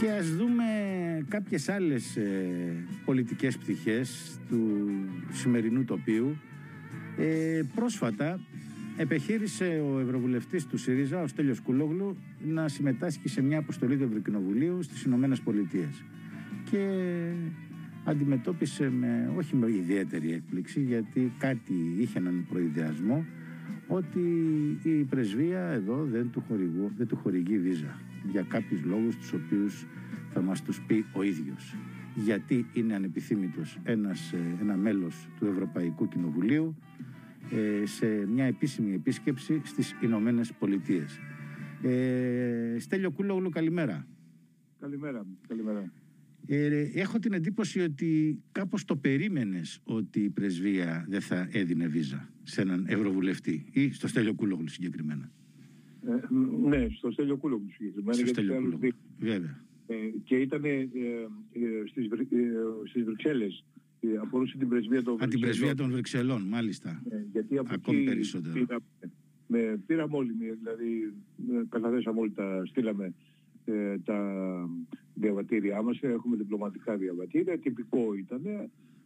Και ας δούμε κάποιες άλλες ε, πολιτικές πτυχές του σημερινού τοπίου. Ε, πρόσφατα επεχείρησε ο Ευρωβουλευτής του ΣΥΡΙΖΑ, ο Στέλιος Κουλόγλου, να συμμετάσχει σε μια αποστολή του Ευρωκοινοβουλίου στις Ηνωμένες Πολιτείες. Και αντιμετώπισε με, όχι με ιδιαίτερη έκπληξη, γιατί κάτι είχε έναν προειδεασμό, ότι η πρεσβεία εδώ δεν του, χορηγού, δεν του χορηγεί βίζα για κάποιους λόγους τους οποίους θα μας τους πει ο ίδιος. Γιατί είναι ανεπιθύμητος ένας, ε, ένα μέλος του Ευρωπαϊκού Κοινοβουλίου ε, σε μια επίσημη επίσκεψη στις Ηνωμένες Πολιτείες. Ε, Στέλιο Κούλογλου, καλημέρα. Καλημέρα, καλημέρα. Ε, έχω την εντύπωση ότι κάπως το περίμενες ότι η πρεσβεία δεν θα έδινε βίζα σε έναν ευρωβουλευτή ή στο Στέλιο Κούλογλου συγκεκριμένα. Ε, ναι, στο Στέλιο Κούλογλου συγκεκριμένα. Στο Στέλιο Κούλογλου, βέβαια. Ε, και ήταν ε, ε, στις, ε, στις Βρυξέλλες ε, αφορούσε την πρεσβεία των Βρυξελών. την πρεσβεία των Βρυξελών, μάλιστα. Ε, γιατί από Ακόμη εκεί περισσότερο. Πήραμε, με, πήραμε όλοι, δηλαδή καταθέσαμε όλοι τα, στείλαμε ε, τα διαβατήριά μας, έχουμε διπλωματικά διαβατήρια, τυπικό ήταν,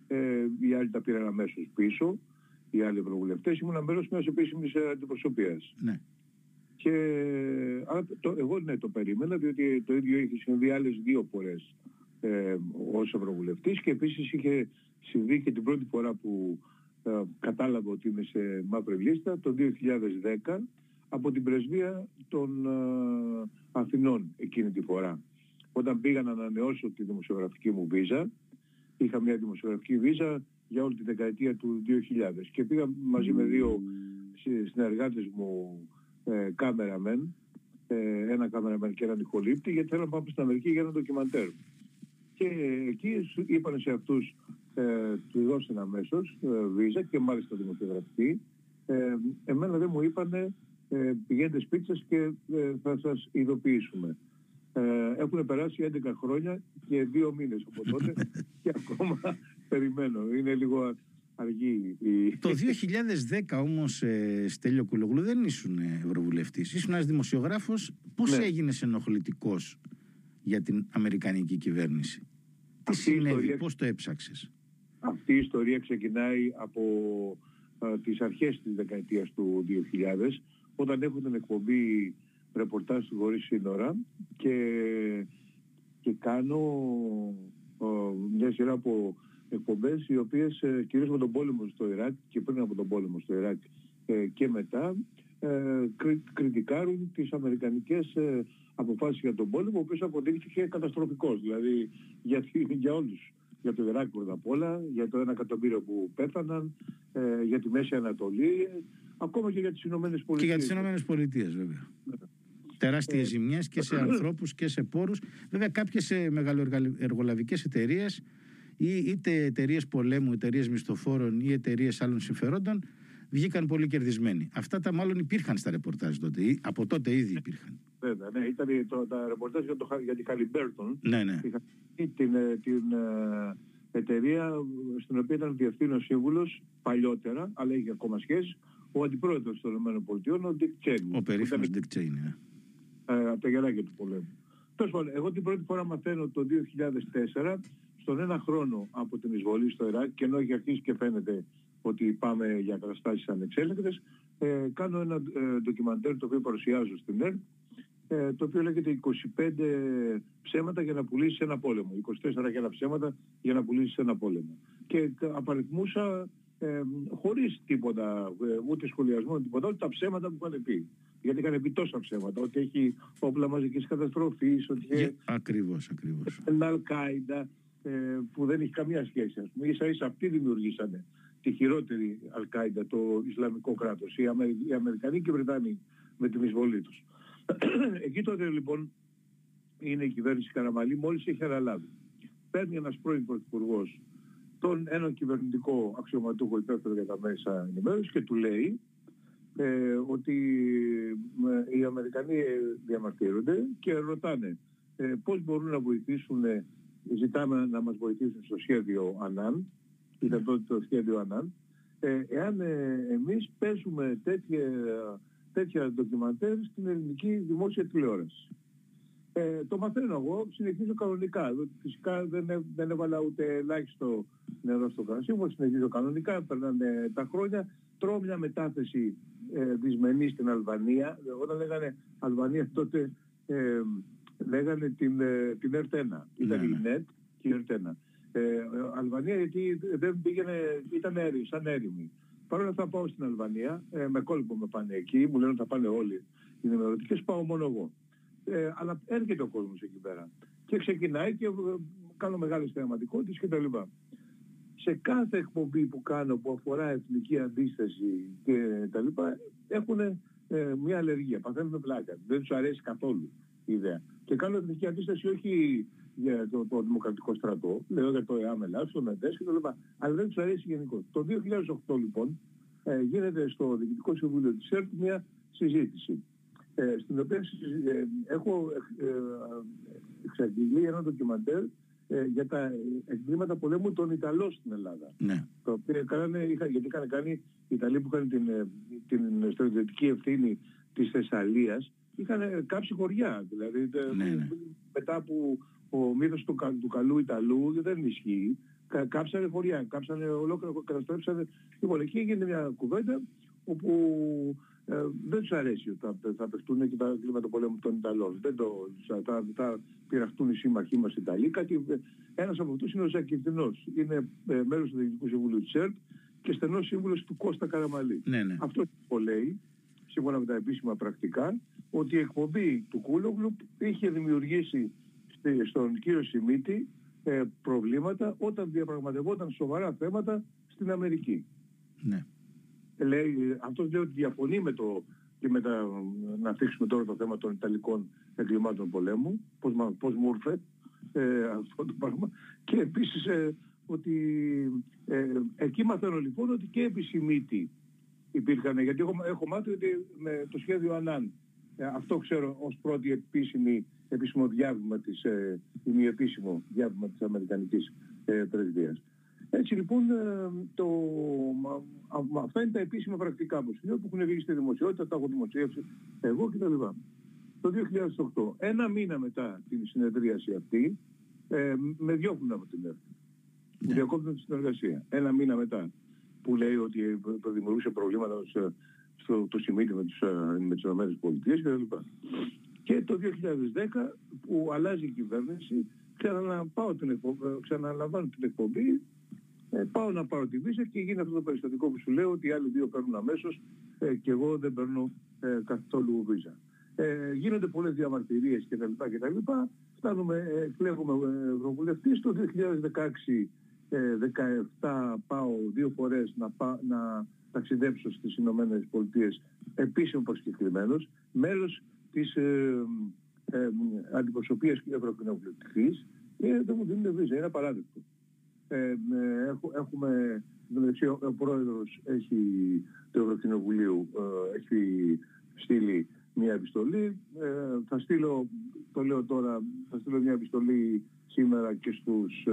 ε, οι άλλοι τα πήραν αμέσως πίσω, οι άλλοι ευρωβουλευτές, ήμουν μέρος μιας επίσημης αντιπροσωπείας. Ναι. Και άρα, το, εγώ ναι το περίμενα, διότι το ίδιο είχε συμβεί άλλες δύο φορές ε, ως Ευρωβουλευτής και επίσης είχε συμβεί και την πρώτη φορά που ε, κατάλαβα ότι είμαι σε μαύρη λίστα το 2010 από την πρεσβεία των ε, Αθηνών εκείνη τη φορά. Όταν πήγα να ανανεώσω τη δημοσιογραφική μου βίζα, είχα μια δημοσιογραφική βίζα για όλη τη δεκαετία του 2000 και πήγα μαζί με δύο συνεργάτες μου ε, κάμεραμεν, ε, ένα κάμεραμεν και έναν ηχολήπτη γιατί θέλω να πάμε στην Αμερική για ένα ντοκιμαντέρ. Και εκεί είπαν σε αυτούς, ε, του δώσαν αμέσως ε, βίζα και μάλιστα δημοσιογραφική. Ε, εμένα δεν μου είπανε ε, πηγαίνετε σπίτι σας και ε, θα σας ειδοποιήσουμε. Ε, έχουν περάσει 11 χρόνια και 2 μήνες από τότε και ακόμα περιμένω. Είναι λίγο αργή. Η... Το 2010 όμως, ε, Στέλιο Κουλογλου, δεν ήσουν ευρωβουλευτής. Ήσουν ένας δημοσιογράφος. Πώς ναι. έγινες ενοχλητικός για την Αμερικανική κυβέρνηση; Τι συνέβη, ιστορία... πώς το έψαξες; Αυτή η ιστορία ξεκινάει από α, τις αρχές της δεκαετίας του 2000 όταν έχω την εκπομπή ρεπορτάζ του Χωρίς Σύνορα και, και κάνω α, μια σειρά από εκπομπές οι οποίες ε, κυρίως με τον πόλεμο στο Ιράκ και πριν από τον πόλεμο στο Ιράκ ε, και μετά ε, κρι, κριτικάρουν τις αμερικανικές ε, αποφάσεις για τον πόλεμο, ο οποίος αποδείχθηκε καταστροφικός, δηλαδή για, για όλους. Για το Ιράκ πρώτα απ' όλα, για το ένα εκατομμύριο που πέθαναν, ε, για τη Μέση Ανατολή, ακόμα και για τις Ηνωμένες Πολιτείες. Και για τις Ηνωμένες Πολιτείες βέβαια. Ναι. Τεράστιες ε, ζημιές και σε ανθρώπους και σε πόρους. Βέβαια κάποιες ε, μεγαλοεργολαβικές εταιρείες ή είτε εταιρείες πολέμου, εταιρείες μισθοφόρων ή εταιρείες άλλων συμφερόντων βγήκαν πολύ κερδισμένοι. Αυτά τα μάλλον υπήρχαν στα ρεπορτάζ τότε. Ή, από τότε ήδη υπήρχαν. Βέβαια, ναι. Ήταν το, τα ρεπορτάζ για, το, για την Χαλιμπέρτον. Ναι, ναι. Είχαν την, ε, την uh, εταιρεία στην οποία ήταν διευθύνων σύμβουλος παλιότερα, αλλά είχε ακόμα σχέση, ο αντιπρόεδρος των ΗΠΑ, ο Ντικ Τσένι. Ο περίφημος Ντικ Τσένι, ναι. Ε, από τα γεράκια του πολέμου. Τέλος πάντων, εγώ την πρώτη φορά μαθαίνω το 2004, στον ένα χρόνο από την εισβολή στο Ιράκ, και ενώ έχει αρχίσει και φαίνεται ότι πάμε για καταστάσεις ανεξέλεγκτες. Ε, κάνω ένα ε, ντοκιμαντέρ το οποίο παρουσιάζω στην ΕΡΤ, ε, το οποίο λέγεται 25 ψέματα για να πουλήσεις ένα πόλεμο. 24 για ένα ψέματα για να πουλήσεις ένα πόλεμο. Και απαριθμούσα ε, χωρίς τίποτα, ε, ούτε σχολιασμό, τίποτα, όλα τα ψέματα που είχαν πει. Γιατί είχαν πει τόσα ψέματα, ότι έχει όπλα μαζικής καταστροφής, ότι έχει... Ακριβώς, ακριβώς. Αλκάιντα, ε, που δεν έχει καμία σχέση. Ας πούμε, ίσα ίσα αυτοί δημιουργήσανε τη χειρότερη Αλκάιντα, το Ισλαμικό κράτος, οι, Αμερι... οι Αμερικανοί και οι Βρετανοί με την εισβολή τους. Εκεί τότε λοιπόν είναι η κυβέρνηση Καραμαλή μόλις έχει αναλάβει. Παίρνει ένας πρώην πρωθυπουργός τον έναν κυβερνητικό αξιωματούχο υπεύθυνο για τα μέσα ενημέρωσης και του λέει ε, ότι ε, οι Αμερικανοί διαμαρτύρονται και ρωτάνε ε, πώς μπορούν να βοηθήσουν, ζητάμε να μας βοηθήσουν στο σχέδιο ΑΝΑΝ ήταν τότε το σχέδιο ΑΝΑΝ, ε, εάν ε, εμείς παίζουμε τέτοια, τέτοια ντοκιμαντέρ στην ελληνική δημόσια τηλεόραση. Ε, το μαθαίνω εγώ, συνεχίζω κανονικά. Φυσικά δεν, δεν έβαλα ούτε ελάχιστο νερό στο κρασί μου, συνεχίζω κανονικά, περνάνε τα χρόνια. Τρώω μια μετάθεση ε, δυσμενή στην Αλβανία. Όταν λέγανε Αλβανία τότε ε, λέγανε την, ε, την ΕΡΤ1. Ήταν ναι, η ΝΕΤ ναι. και η ΕΡΤ1. Ε, Αλβανία γιατί δεν πήγαινε, ήταν έρη, σαν έρημη. Παρ' όλα αυτά πάω στην Αλβανία, ε, με κόλπο με πάνε εκεί, μου λένε ότι θα πάνε όλοι οι ενημερωτικές, πάω μόνο εγώ. Ε, αλλά έρχεται ο κόσμος εκεί πέρα. Και ξεκινάει και ε, κάνω μεγάλες θεαματικότητες και τα λοιπά. Σε κάθε εκπομπή που κάνω που αφορά εθνική αντίσταση και τα λοιπά, έχουν ε, μια αλλεργία, παθαίνουν πλάκα. Δεν τους αρέσει καθόλου η ιδέα. Και κάνω εθνική αντίσταση όχι για το, το δημοκρατικό στρατό, λέω για το ΕΑΜΕΛΑ, το ΜΕΔΕΣ και το λοιπά. Αλλά δεν τους αρέσει γενικώς. Το 2008 λοιπόν ε, γίνεται στο Διοικητικό Συμβούλιο της ΕΡΤ μια συζήτηση ε, στην οποία ε, έχω ε, εξαγγείλει ένα ντοκιμαντέρ ε, για τα εγκλήματα πολέμου των Ιταλών στην Ελλάδα. Ναι. Το οποίο κάνανε, είχα, γιατί είχαν κάνει οι Ιταλοί που είχαν την, ε, την στρατιωτική ευθύνη της Θεσσαλίας είχαν κάψει χωριά. Δηλαδή ναι, ναι. μετά που ο μύθος του, του καλού Ιταλού δεν ισχύει. Κάψανε χωριά, κάψανε ολόκληρο, καταστρέψανε. Λοιπόν, εκεί έγινε μια κουβέντα όπου ε, δεν τους αρέσει ότι θα, θα παιχτούν και τα κλίματα πολέμου των Ιταλών. Δεν το, θα, θα, θα πειραχτούν οι σύμμαχοί μας Ιταλοί. Κάτι, ένας από αυτούς είναι ο Ζακυρτινός. Είναι ε, μέλος του Διοικητικού Συμβουλίου της ΕΡΤ και στενός σύμβουλος του Κώστα Καραμαλή. Ναι, ναι. Αυτό λέει, σύμφωνα με τα επίσημα πρακτικά, ότι η εκπομπή του Κούλογλου είχε δημιουργήσει στον κύριο Σιμίτη ε, προβλήματα όταν διαπραγματευόταν σοβαρά θέματα στην Αμερική. Ναι. Λέει, αυτός λέει ότι διαφωνεί με το και με τα, να θίξουμε τώρα το θέμα των Ιταλικών εγκλημάτων πολέμου, πώς, πώς μου ήρθε ε, αυτό το πράγμα. Και επίσης ε, ότι ε, εκεί μαθαίνω λοιπόν ότι και επί Σιμίτη υπήρχαν, γιατί έχω, έχω μάθει ότι με το σχέδιο Ανάν, ε, αυτό ξέρω ως πρώτη επίσημη επίσημο διάβημα της, ε, ή μη επίσημο διάβημα της Αμερικανικής ε, Πρεσβείας. Έτσι λοιπόν, ε, το, α, αυτά είναι τα επίσημα πρακτικά μου που έχουν βγει στη δημοσιότητα, τα έχω δημοσιεύσει εγώ κτλ. Το 2008, ένα μήνα μετά την συνεδρίαση αυτή, ε, με διώχνουν από την ΕΡΤ. Μου ναι. διακόπτουν τη συνεργασία. Ένα μήνα μετά, που λέει ότι δημιουργούσε προβλήματα στο, το σημείο με, τους, ε, με τις ΗΠΑ κτλ. Και το 2010 που αλλάζει η κυβέρνηση, ξαναλαμβάνω την εκπομπή, ξαναλαμβάνω την εκπομπή ε, πάω να πάρω τη βίζα και γίνει αυτό το περιστατικό που σου λέω ότι οι άλλοι δύο παίρνουν αμέσως ε, και εγώ δεν παίρνω ε, καθόλου βίζα. Ε, γίνονται πολλές διαμαρτυρίες κτλ. κτλ. Φτάνουμε, ε, εκλέγουμε ε, ευρωβουλευτής. Το 2016-17 πάω δύο φορές να, πά, να ταξιδέψω στις Ηνωμένες Πολιτείες επίσημα προσκεκλημένος, μέλος της ε, ε, αντιπροσωπείας Ευρωκοινοβουλευτικής και δεν μου δίνουν βίζα. Είναι απαράδεκτο. Ε, έχουμε, μεταξύ, ο πρόεδρος έχει, του Ευρωκοινοβουλίου ε, έχει στείλει μια επιστολή. Ε, θα στείλω, το λέω τώρα, θα στείλω μια επιστολή σήμερα και στους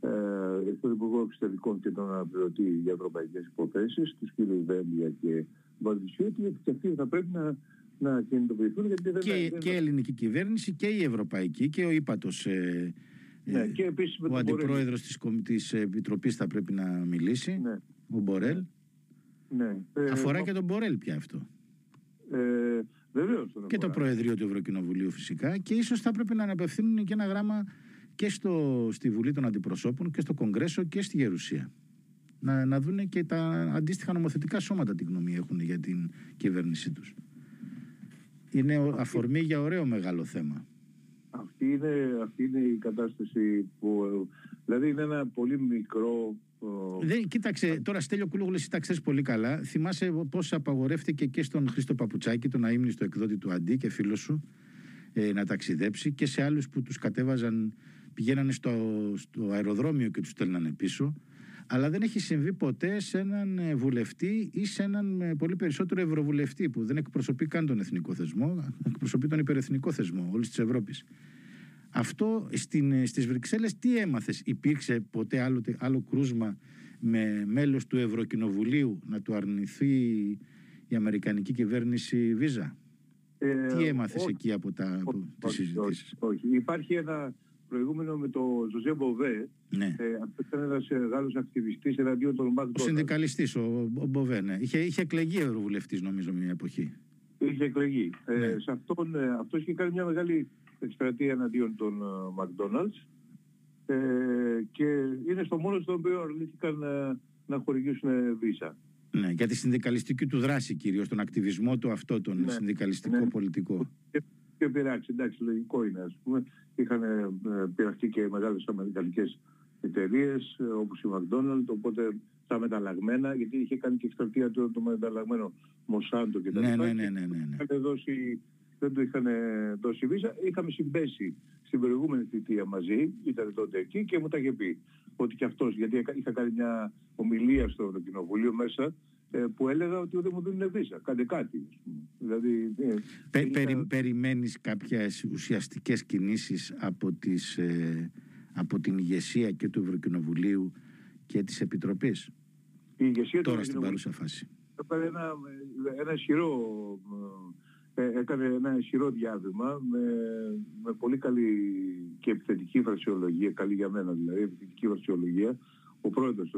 ε, στον Υπουργό Εξωτερικών και τον Αναπληρωτή για Ευρωπαϊκές Υποθέσεις, τους κύριους Βέλια και Βαλτισιώτη, γιατί και αυτοί θα πρέπει να, να κινητοποιηθούν. Γιατί δεν και, δεν... και η ελληνική κυβέρνηση και η ευρωπαϊκή και ο ύπατος ε, ναι, και επίσης ο αντιπρόεδρος της, της Επιτροπής θα πρέπει να μιλήσει, ναι. ο Μπορέλ. Ναι. Ε, Αφορά και τον Μπορέλ πια αυτό. Ε, βεβαίως. Και το Προεδρείο του Ευρωκοινοβουλίου φυσικά και ίσως θα πρέπει να αναπευθύνουν και ένα γράμμα και στο, στη Βουλή των Αντιπροσώπων και στο Κογκρέσο και στη Γερουσία. Να, να δουν και τα αντίστοιχα νομοθετικά σώματα τι γνώμη έχουν για την κυβέρνησή τους. Είναι αφορμή για ωραίο μεγάλο θέμα. Αυτή είναι, αυτή είναι η κατάσταση που... Δηλαδή είναι ένα πολύ μικρό... Δεν, κοίταξε, τώρα Στέλιο Κούλογλου, εσύ τα ξέρεις πολύ καλά. Θυμάσαι πώς απαγορεύτηκε και στον Χρήστο Παπουτσάκη, τον αίμνη στο εκδότη του Αντί και φίλος σου, ε, να ταξιδέψει και σε άλλους που τους κατέβαζαν, πηγαίνανε στο, στο αεροδρόμιο και τους στέλνανε πίσω. Αλλά δεν έχει συμβεί ποτέ σε έναν ε, βουλευτή ή σε έναν ε, πολύ περισσότερο ευρωβουλευτή που δεν εκπροσωπεί καν τον εθνικό θεσμό, εκπροσωπεί τον υπερεθνικό θεσμό όλης της Ευρώπης. Αυτό στην, ε, στις Βρυξέλλες τι έμαθες, υπήρξε ποτέ άλλο, άλλο κρούσμα με μέλος του Ευρωκοινοβουλίου να του αρνηθεί η Αμερικανική κυβέρνηση βίζα. Ε, Τι έμαθες εκεί από, τα, από τις συζητήσεις; Όχι, Υπάρχει ένα προηγούμενο με το Ζωζέ Μποβέ. Ναι. Ε, αυτός ήταν ένας Γάλλος ακτιβιστής εναντίον των Μακδόναλτ. Ο συνδικαλιστής ο, ο Μποβέ, ναι. Είχε, είχε εκλεγεί ευρωβουλευτής νομίζω μια εποχή. Είχε εκλεγεί. Ναι. Ε, σε αυτόν, ε, αυτός είχε κάνει μια μεγάλη εκστρατεία εναντίον των McDonald's ε, και είναι στο μόνο στο οποίο αρνήθηκαν ε, να χορηγήσουν βίζα. Ναι, για τη συνδικαλιστική του δράση κυρίως, τον ακτιβισμό του αυτό, τον ναι, συνδικαλιστικό ναι. πολιτικό. Και, και πειράξει, εντάξει, λογικό είναι ας πούμε. Είχαν ε, πειραχτεί και μεγάλες αμερικανικές εταιρείες ε, όπως η McDonald's, οπότε τα μεταλλαγμένα, γιατί είχε κάνει και εκστρατεία του το μεταλλαγμένο Μοσάντο και τα ναι, ναι, ναι, ναι, ναι, ναι. Δώσει, δεν του είχαν δώσει βίζα. Είχαμε συμπέσει στην προηγούμενη θητεία μαζί, ήταν τότε εκεί και μου τα είχε πει ότι και αυτός, γιατί είχα κάνει μια ομιλία στο Ευρωκοινοβούλιο μέσα ε, που έλεγα ότι δεν μου δίνουν βίζα. Κάντε κάτι. Δηλαδή, ε, Πε, περι, περιμένεις κάποιες ουσιαστικές κινήσεις από, τις, ε, από την ηγεσία και του Ευρωκοινοβουλίου και της Επιτροπής; Η ηγεσία Τώρα στην παρούσα φάση. Έκανε ένα, ένα ισχυρό ε, έκανε ένα ισχυρό διάβημα με, με πολύ καλή και επιθετική φρασιολογία, καλή για μένα δηλαδή, επιθετική φρασιολογία. Ο πρόεδρος,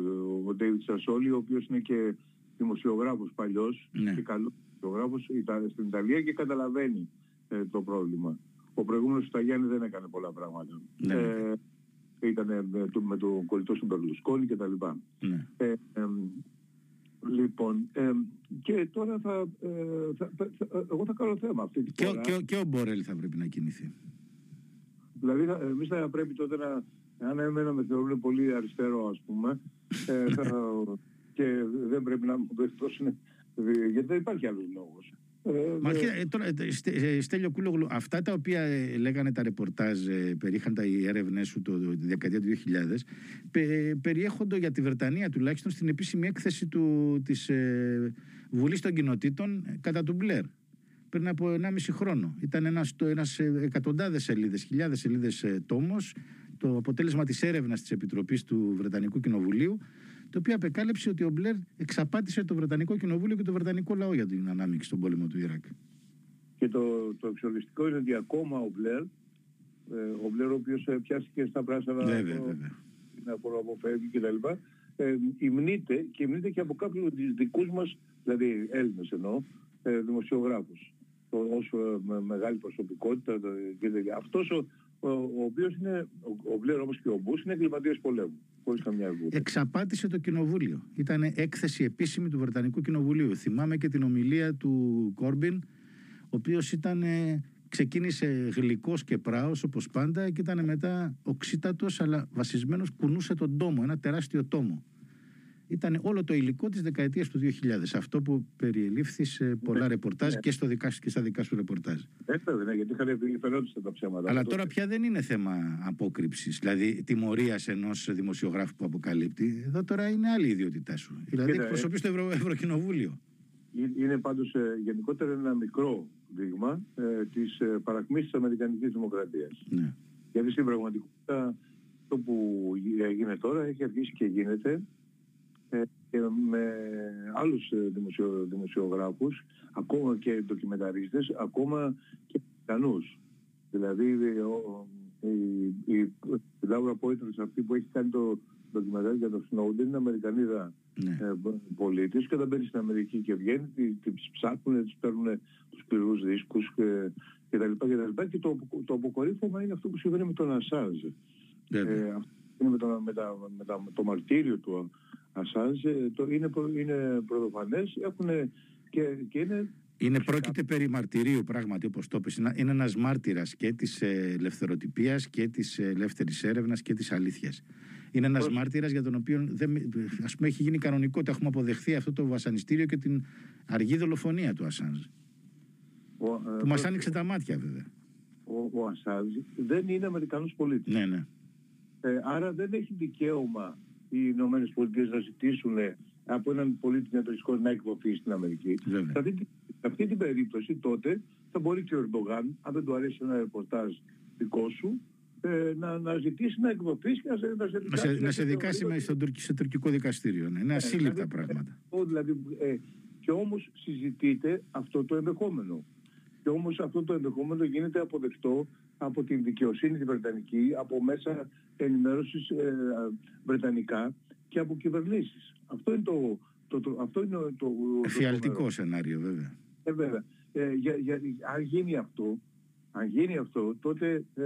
ο Ντέιβιτ Σασόλη, ο οποίος είναι και δημοσιογράφος παλιός ναι. και καλός δημοσιογράφος στην Ιταλία και καταλαβαίνει ε, το πρόβλημα. Ο προηγούμενος του Ταγιάννη δεν έκανε πολλά πράγματα. Ναι. Ε, ήταν με, το, με τον κολλητό του Μπερλουσκόνη κτλ. Ναι. Ε, Λοιπόν, ε, και τώρα θα, ε, θα, θα, θα, εγώ θα κάνω θέμα αυτή τη φορά. Και, και, και ο Μπορέλ θα πρέπει να κινηθεί. Δηλαδή εμείς θα πρέπει τότε να, αν εμένα με θεωρούν πολύ αριστερό ας πούμε, ε, θα, και δεν πρέπει να μου δώσουν, γιατί δεν υπάρχει άλλος λόγος. Ε, Μα ε, τώρα, ε, Στέλιο Κούλογλου, αυτά τα οποία λέγανε τα ρεπορτάζ, περίχαν τα οι έρευνε σου το δεκαετία του 2000, περιέχονται για τη Βρετανία τουλάχιστον στην επίσημη έκθεση του, της ε, Βουλής των Κοινοτήτων κατά του Μπλερ πριν από 1,5 χρόνο. Ήταν ένας, ένας εκατοντάδες σελίδες, χιλιάδες σελίδες τόμος, το αποτέλεσμα της έρευνας της Επιτροπής του Βρετανικού Κοινοβουλίου το οποίο απεκάλυψε ότι ο Μπλερ εξαπάτησε το Βρετανικό Κοινοβούλιο και το Βρετανικό λαό για την ανάμειξη στον πόλεμο του Ιράκ. Και το, το εξοριστικό είναι ότι ακόμα ο Μπλερ, ε, ο Μπλερ ο οποίος ε, πιάστηκε στα πράσινα βέβαια, το, βέβαια. να αποφεύγει κτλ. Ε, υμνείται και υμνείται και από κάποιους από τους δικούς μας, δηλαδή Έλληνες εννοώ, ε, δημοσιογράφους. Όσο με μεγάλη προσωπικότητα. Και, αυτός ο, ο, ο οποίος είναι, ο, ο Μπλερ όμως και ο Μπούς είναι εγκληματίας πολέμου. Χωρίς καμιά Εξαπάτησε το κοινοβούλιο. Ήταν έκθεση επίσημη του Βρετανικού Κοινοβουλίου. Θυμάμαι και την ομιλία του Κόρμπιν, ο οποίος ήταν, ξεκίνησε γλυκός και πράος όπως πάντα και ήταν μετά οξύτατος αλλά βασισμένος κουνούσε τον τόμο, ένα τεράστιο τόμο ήταν όλο το υλικό της δεκαετίας του 2000. Αυτό που περιελήφθη σε πολλά ναι, ρεπορτάζ ναι. Και, στο δικά, και στα δικά σου ρεπορτάζ. Έπρεπε, ναι, γιατί είχαν φαινόντουσαν τα ψέματα. Αλλά τώρα πια δεν είναι θέμα απόκρυψης, δηλαδή τιμωρίας ενός δημοσιογράφου που αποκαλύπτει. Εδώ τώρα είναι άλλη ιδιότητά σου. Δηλαδή εκπροσωπείς το Ευρω... Ευρωκοινοβούλιο. Είναι πάντως ε, γενικότερα ένα μικρό δείγμα ε, της ε, παρακμής της Αμερικανικής Δημοκρατίας. Ναι. Γιατί στην πραγματικότητα το που γίνεται τώρα έχει αρχίσει και γίνεται ε, με άλλους ε, δημοσιο, δημοσιογράφους, ακόμα και ντοκιμενταρίστες, ακόμα και ικανούς. Δηλαδή η, η, η Λάουρα Πόιτρος αυτή που έχει κάνει το ντοκιμεντάρι για τον Σνόντεν είναι Αμερικανίδα ναι. ε, πολίτης και όταν μπαίνει στην Αμερική και βγαίνει τις ψάχνουν, τις παίρνουν τους σκληρούς δίσκους και, και τα λοιπά και τα λοιπά και το, το αποκορύφωμα είναι αυτό που συμβαίνει με τον Ασάζ. Ε, αυτό είναι με το, με, τα, με, τα, με το μαρτύριο του Ασάνζ το είναι, είναι πρωτοφανές έχουν και, και είναι είναι πρόκειται περί μαρτυρίου πράγματι όπως το είπες. Είναι ένας μάρτυρας και της ελευθεροτυπίας και της ελεύθερης έρευνας και της αλήθειας. Είναι ένας Πώς... μάρτυρας για τον οποίο δεν, ας πούμε, έχει γίνει κανονικότητα. Έχουμε αποδεχθεί αυτό το βασανιστήριο και την αργή δολοφονία του Ασάνζ. Ο, ε, που μας άνοιξε τα μάτια βέβαια. Ο, ο Ασάνζ δεν είναι Αμερικανός πολίτης. Ναι, ναι. Ε, άρα δεν έχει δικαίωμα οι Ηνωμένες Πολιτείες να ζητήσουν από έναν πολίτη νεοτρικό να εκδοθεί στην Αμερική. Σε αυτή, αυτή, την περίπτωση τότε θα μπορεί και ο Ερντογάν, αν δεν του αρέσει ένα ρεπορτάζ δικό σου, ε, να, να ζητήσει να εκδοθείς και να σε, να σε δικάσει. Να σε, να σε δικάσει με στο, σε τουρκικό δικαστήριο. Ναι. Είναι ε, ασύλληπτα δηλαδή, πράγματα. Ε, δηλαδή, ε, και όμως συζητείται αυτό το ενδεχόμενο. Και όμως αυτό το ενδεχόμενο γίνεται αποδεκτό από την δικαιοσύνη τη Βρετανική, από μέσα ενημέρωσης ε, βρετανικά και από κυβερνήσεις. Αυτό είναι το, το, το, αυτό είναι το, το Εφιαλτικό σενάριο βέβαια. Ε, βέβαια. Ε, για, για, αν γίνει αυτό, αν γίνει αυτό, τότε ε,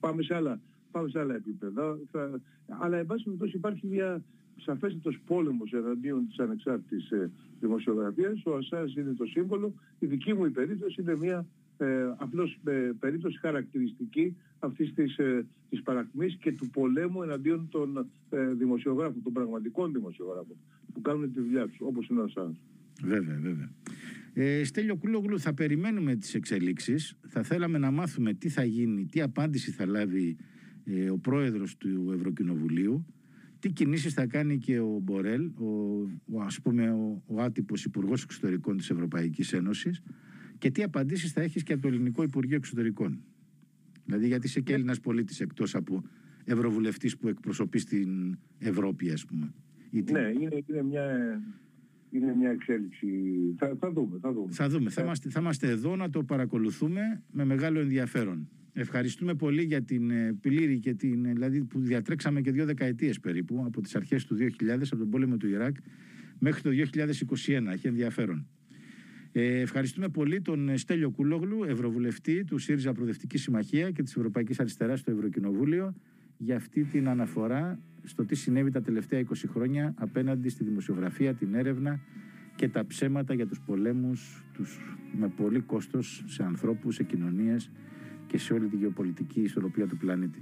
πάμε, σε άλλα, πάμε σε άλλα επίπεδα. Θα, αλλά εν πάση περιπτώσει υπάρχει μια σαφέστατος πόλεμος εναντίον της ανεξάρτητης ε, δημοσιογραφίας. Ο Ασάς είναι το σύμβολο. Η δική μου η περίπτωση είναι μια ε, απλώς ε, περίπτωση χαρακτηριστική αυτής της, ε, της παρακμής και του πολέμου εναντίον των ε, δημοσιογράφων, των πραγματικών δημοσιογράφων που κάνουν τη δουλειά τους, όπως είναι ο Ασάς. Βέβαια, βέβαια. Ε, Στέλιο Κούλογλου, θα περιμένουμε τις εξελίξεις. Θα θέλαμε να μάθουμε τι θα γίνει, τι απάντηση θα λάβει ε, ο πρόεδρος του Ευρωκοινοβουλίου, τι κινήσεις θα κάνει και ο Μπορέλ, ο, ο ας πούμε ο, ο άτυπος Υπουργός Εξωτερικών της Ευρωπαϊκής Ένωσης και τι απαντήσεις θα έχεις και από το Ελληνικό Υπουργείο Εξωτερικών. Δηλαδή γιατί είσαι και Έλληνας πολίτης εκτός από Ευρωβουλευτής που εκπροσωπείς στην Ευρώπη ας πούμε. Ναι, είναι, είναι μια είναι μια εξέλιξη. Θα, θα δούμε. Θα δούμε. Θα, δούμε. Θα, είμαστε, θα είμαστε εδώ να το παρακολουθούμε με μεγάλο ενδιαφέρον. Ευχαριστούμε πολύ για την ε, πλήρη και την. Ε, δηλαδή που διατρέξαμε και δύο δεκαετίες περίπου από τις αρχές του 2000, από τον πόλεμο του Ιράκ μέχρι το 2021. Έχει ενδιαφέρον. Ε, ευχαριστούμε πολύ τον ε, Στέλιο Κούλογλου, Ευρωβουλευτή του ΣΥΡΙΖΑ Προοδευτικής Συμμαχία και της Ευρωπαϊκής Αριστεράς στο Ευρωκοινοβούλιο για αυτή την αναφορά στο τι συνέβη τα τελευταία 20 χρόνια απέναντι στη δημοσιογραφία, την έρευνα και τα ψέματα για τους πολέμους τους με πολύ κόστος σε ανθρώπους, σε κοινωνίες και σε όλη τη γεωπολιτική ισορροπία του πλανήτη.